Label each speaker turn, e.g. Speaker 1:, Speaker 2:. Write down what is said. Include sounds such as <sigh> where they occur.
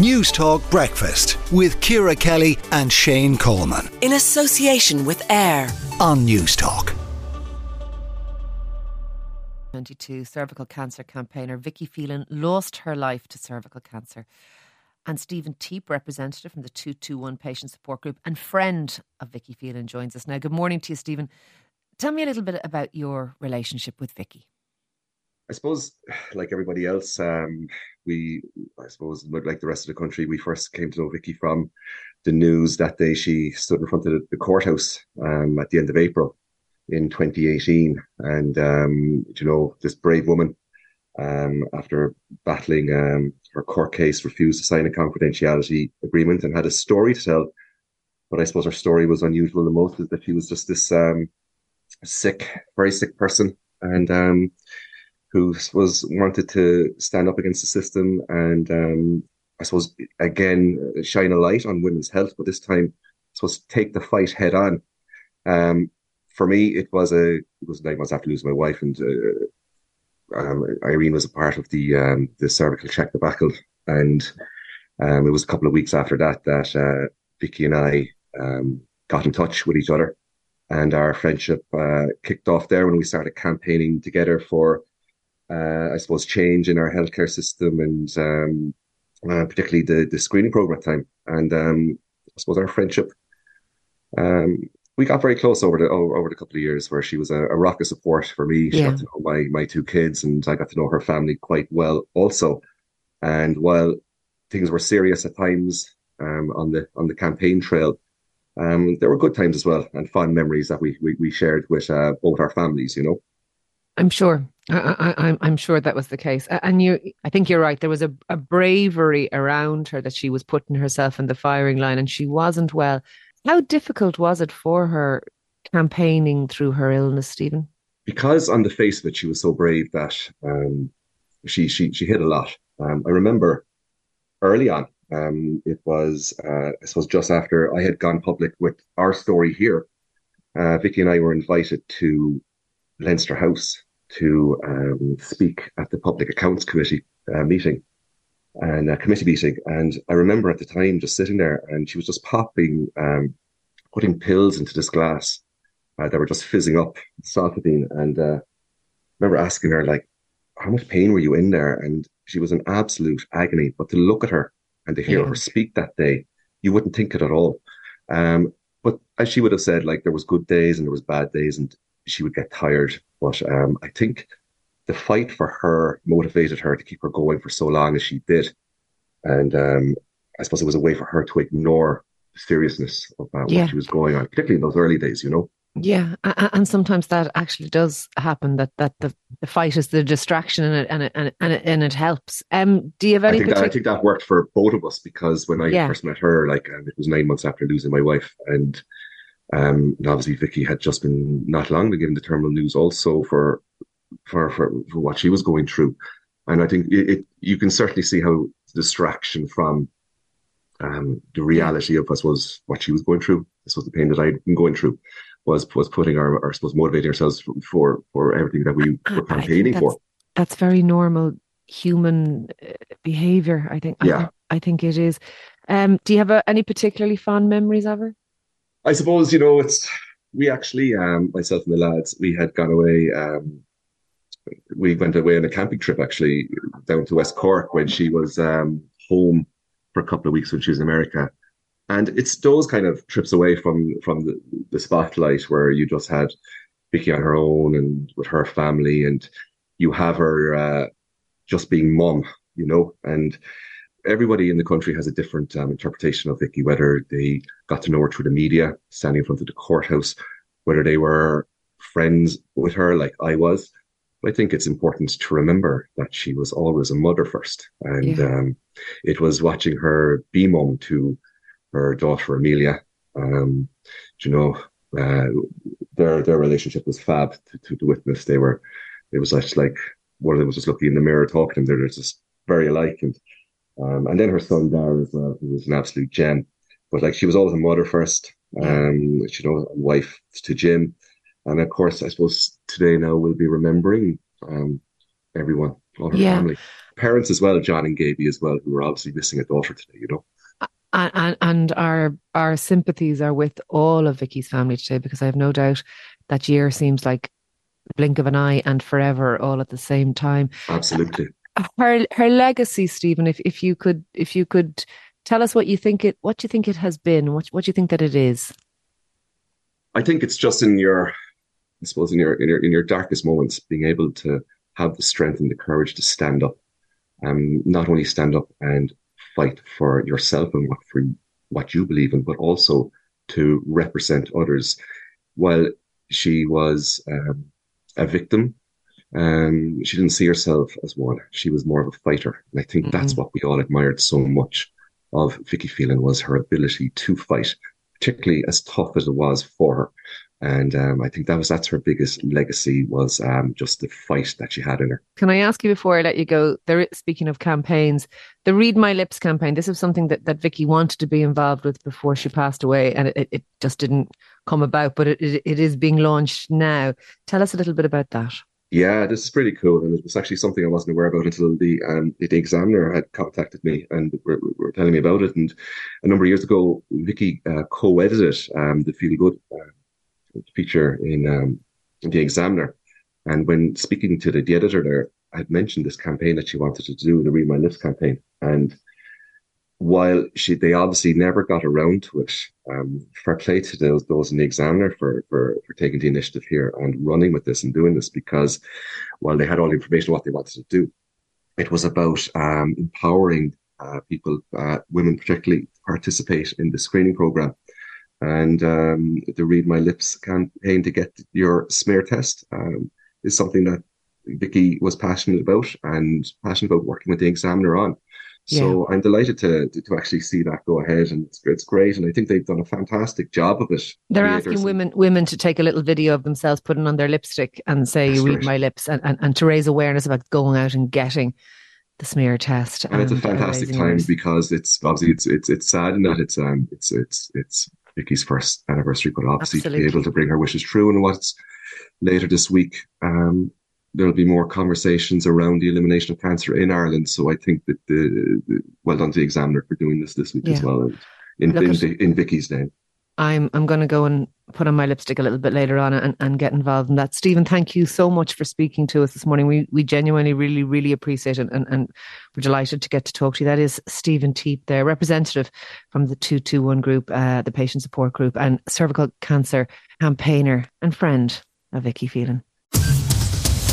Speaker 1: Newstalk Breakfast with Ciara Kelly and Shane Coleman.
Speaker 2: In association with AIR
Speaker 1: on Newstalk.
Speaker 3: 22 cervical cancer campaigner Vicky Phelan lost her life to cervical cancer. And Stephen Teap, representative from the 221 Patient Support Group and friend of Vicky Phelan, joins us now. Good morning to you, Stephen. Tell me a little bit about your relationship with Vicky.
Speaker 4: I suppose, <sighs> like everybody else, um, we, I suppose, like the rest of the country, we first came to know Vicky from the news that day she stood in front of the courthouse um, at the end of April in 2018. And, um, you know, this brave woman, um, after battling um, her court case, refused to sign a confidentiality agreement and had a story to tell. But I suppose her story was unusual the most is that she was just this um, sick, very sick person. And, um, who was wanted to stand up against the system and um, I suppose again shine a light on women's health, but this time I suppose take the fight head on. Um, for me, it was a it was nine months after losing my wife, and uh, um, Irene was a part of the um, the cervical check debacle, and um, it was a couple of weeks after that that uh, Vicky and I um, got in touch with each other, and our friendship uh, kicked off there when we started campaigning together for uh, I suppose, change in our healthcare system and um, uh, particularly the, the screening program at the time. And um, I suppose our friendship, um, we got very close over the over, the couple of years where she was a, a rock of support for me. She yeah. got to know my, my two kids and I got to know her family quite well also. And while things were serious at times um, on the on the campaign trail, um, there were good times as well and fun memories that we we, we shared with uh, both our families. You know.
Speaker 3: I'm sure. I, am sure that was the case. And you, I think you're right. There was a, a bravery around her that she was putting herself in the firing line, and she wasn't well. How difficult was it for her campaigning through her illness, Stephen?
Speaker 4: Because on the face of it, she was so brave that um, she she she hit a lot. Um, I remember early on. Um, it was uh, I suppose just after I had gone public with our story here. Uh, Vicky and I were invited to Leinster House to um, speak at the Public Accounts Committee uh, meeting and a committee meeting. And I remember at the time just sitting there and she was just popping, um, putting pills into this glass uh, that were just fizzing up, Solpadeine. And uh, I remember asking her, like, how much pain were you in there? And she was in absolute agony. But to look at her and to hear yeah. her speak that day, you wouldn't think it at all. Um, but as she would have said, like there was good days and there was bad days, and she would get tired. But um, I think the fight for her motivated her to keep her going for so long as she did. And um, I suppose it was a way for her to ignore the seriousness of uh, yeah. what she was going on, particularly in those early days, you know.
Speaker 3: Yeah, and sometimes that actually does happen. That that the, the fight is the distraction, and it and it and it, and it, helps. Um, do you have any?
Speaker 4: I think, that, I think that worked for both of us because when I yeah. first met her, like um, it was nine months after losing my wife, and um, and obviously, Vicky had just been not long given the terminal news also for, for for for what she was going through, and I think it, it you can certainly see how distraction from um, the reality of I suppose what she was going through, I suppose the pain that I'd been going through, was was putting our, our I suppose motivating ourselves for for, for everything that we were campaigning for.
Speaker 3: That's very normal human uh, behavior. I think.
Speaker 4: Yeah.
Speaker 3: I, I think it is. Um, do you have a, any particularly fond memories of her?
Speaker 4: I suppose you know it's we actually um myself and the lads we had gone away um we went away on a camping trip actually down to West Cork when she was um home for a couple of weeks when she was in America. And it's those kind of trips away from from the, the spotlight where you just had Vicky on her own and with her family and you have her uh, just being mom, you know, and everybody in the country has a different um, interpretation of Vicky, whether they got to know her through the media, standing in front of the courthouse, whether they were friends with her like I was. I think it's important to remember that she was always a mother first. And yeah. um, it was watching her be mum to her daughter Amelia. Um, you know, uh, their their relationship was fab to, to, to witness. They were, it was just like one of them was just looking in the mirror talking to them. They're just very alike. And um, and then her son Darragh as well, who was an absolute gem. But like she was always a mother first, um, you know, wife to Jim. And of course, I suppose today now we'll be remembering um, everyone, all her yeah. family. parents as well, John and Gaby as well, who are obviously missing a daughter today. You know.
Speaker 3: And, and, and our our sympathies are with all of Vicky's family today because I have no doubt that year seems like the blink of an eye and forever all at the same time.
Speaker 4: Absolutely.
Speaker 3: Her her legacy, Stephen. If if you could if you could tell us what you think it what you think it has been, what what you think that it is.
Speaker 4: I think it's just in your, I suppose in your in your in your darkest moments, being able to have the strength and the courage to stand up, um, not only stand up and fight for yourself and what for what you believe in, but also to represent others. While she was um, a victim, um, she didn't see herself as one. She was more of a fighter, and I think mm-hmm. that's what we all admired so much of Vicky Phelan was her ability to fight, particularly as tough as it was for her. And um, I think that was that's her biggest legacy was um, just the fight that she had in her.
Speaker 3: Can I ask you before I let you go? There, speaking of campaigns, the Read My Lips campaign. This is something that that Vicky wanted to be involved with before she passed away, and it, it just didn't come about. But it, it, it is being launched now. Tell us a little bit about that.
Speaker 4: Yeah, this is pretty cool, and it was actually something I wasn't aware about until the um, the examiner had contacted me and were, were telling me about it. And a number of years ago, Vicky uh, co-edited um, the Feel Good uh, feature in, um, the examiner. And when speaking to the, the editor there, I had mentioned this campaign that she wanted to do, the Read My Lips campaign, and while she they obviously never got around to it. Um, fair play to those those in the examiner for, for for taking the initiative here and running with this and doing this because while they had all the information what they wanted to do, it was about um, empowering uh, people, uh, women particularly, participate in the screening program. And um, the Read My Lips campaign to get your smear test um, is something that Vicky was passionate about and passionate about working with the examiner on. So yeah. I'm delighted to, to, to actually see that go ahead, and it's it's great. And I think they've done a fantastic job of it.
Speaker 3: They're asking women women to take a little video of themselves putting on their lipstick and say, That's "Read right. my lips," and, and and to raise awareness about going out and getting the smear test.
Speaker 4: And, and it's a fantastic time yours. because it's obviously it's it's it's sad in that it's um it's it's it's Vicky's first anniversary, but obviously Absolutely. to be able to bring her wishes true and what's later this week. Um, there'll be more conversations around the elimination of cancer in Ireland. So I think that the, the well done to the examiner for doing this this week yeah. as well, in in, in, in Vicky's name.
Speaker 3: I'm I'm going to go and put on my lipstick a little bit later on and, and get involved in that. Stephen, thank you so much for speaking to us this morning. We we genuinely really really appreciate it and, and we're delighted to get to talk to you. That is Stephen Teap, there, representative from the two two one group, uh, the patient support group, and cervical cancer campaigner and friend of Vicky Phelan.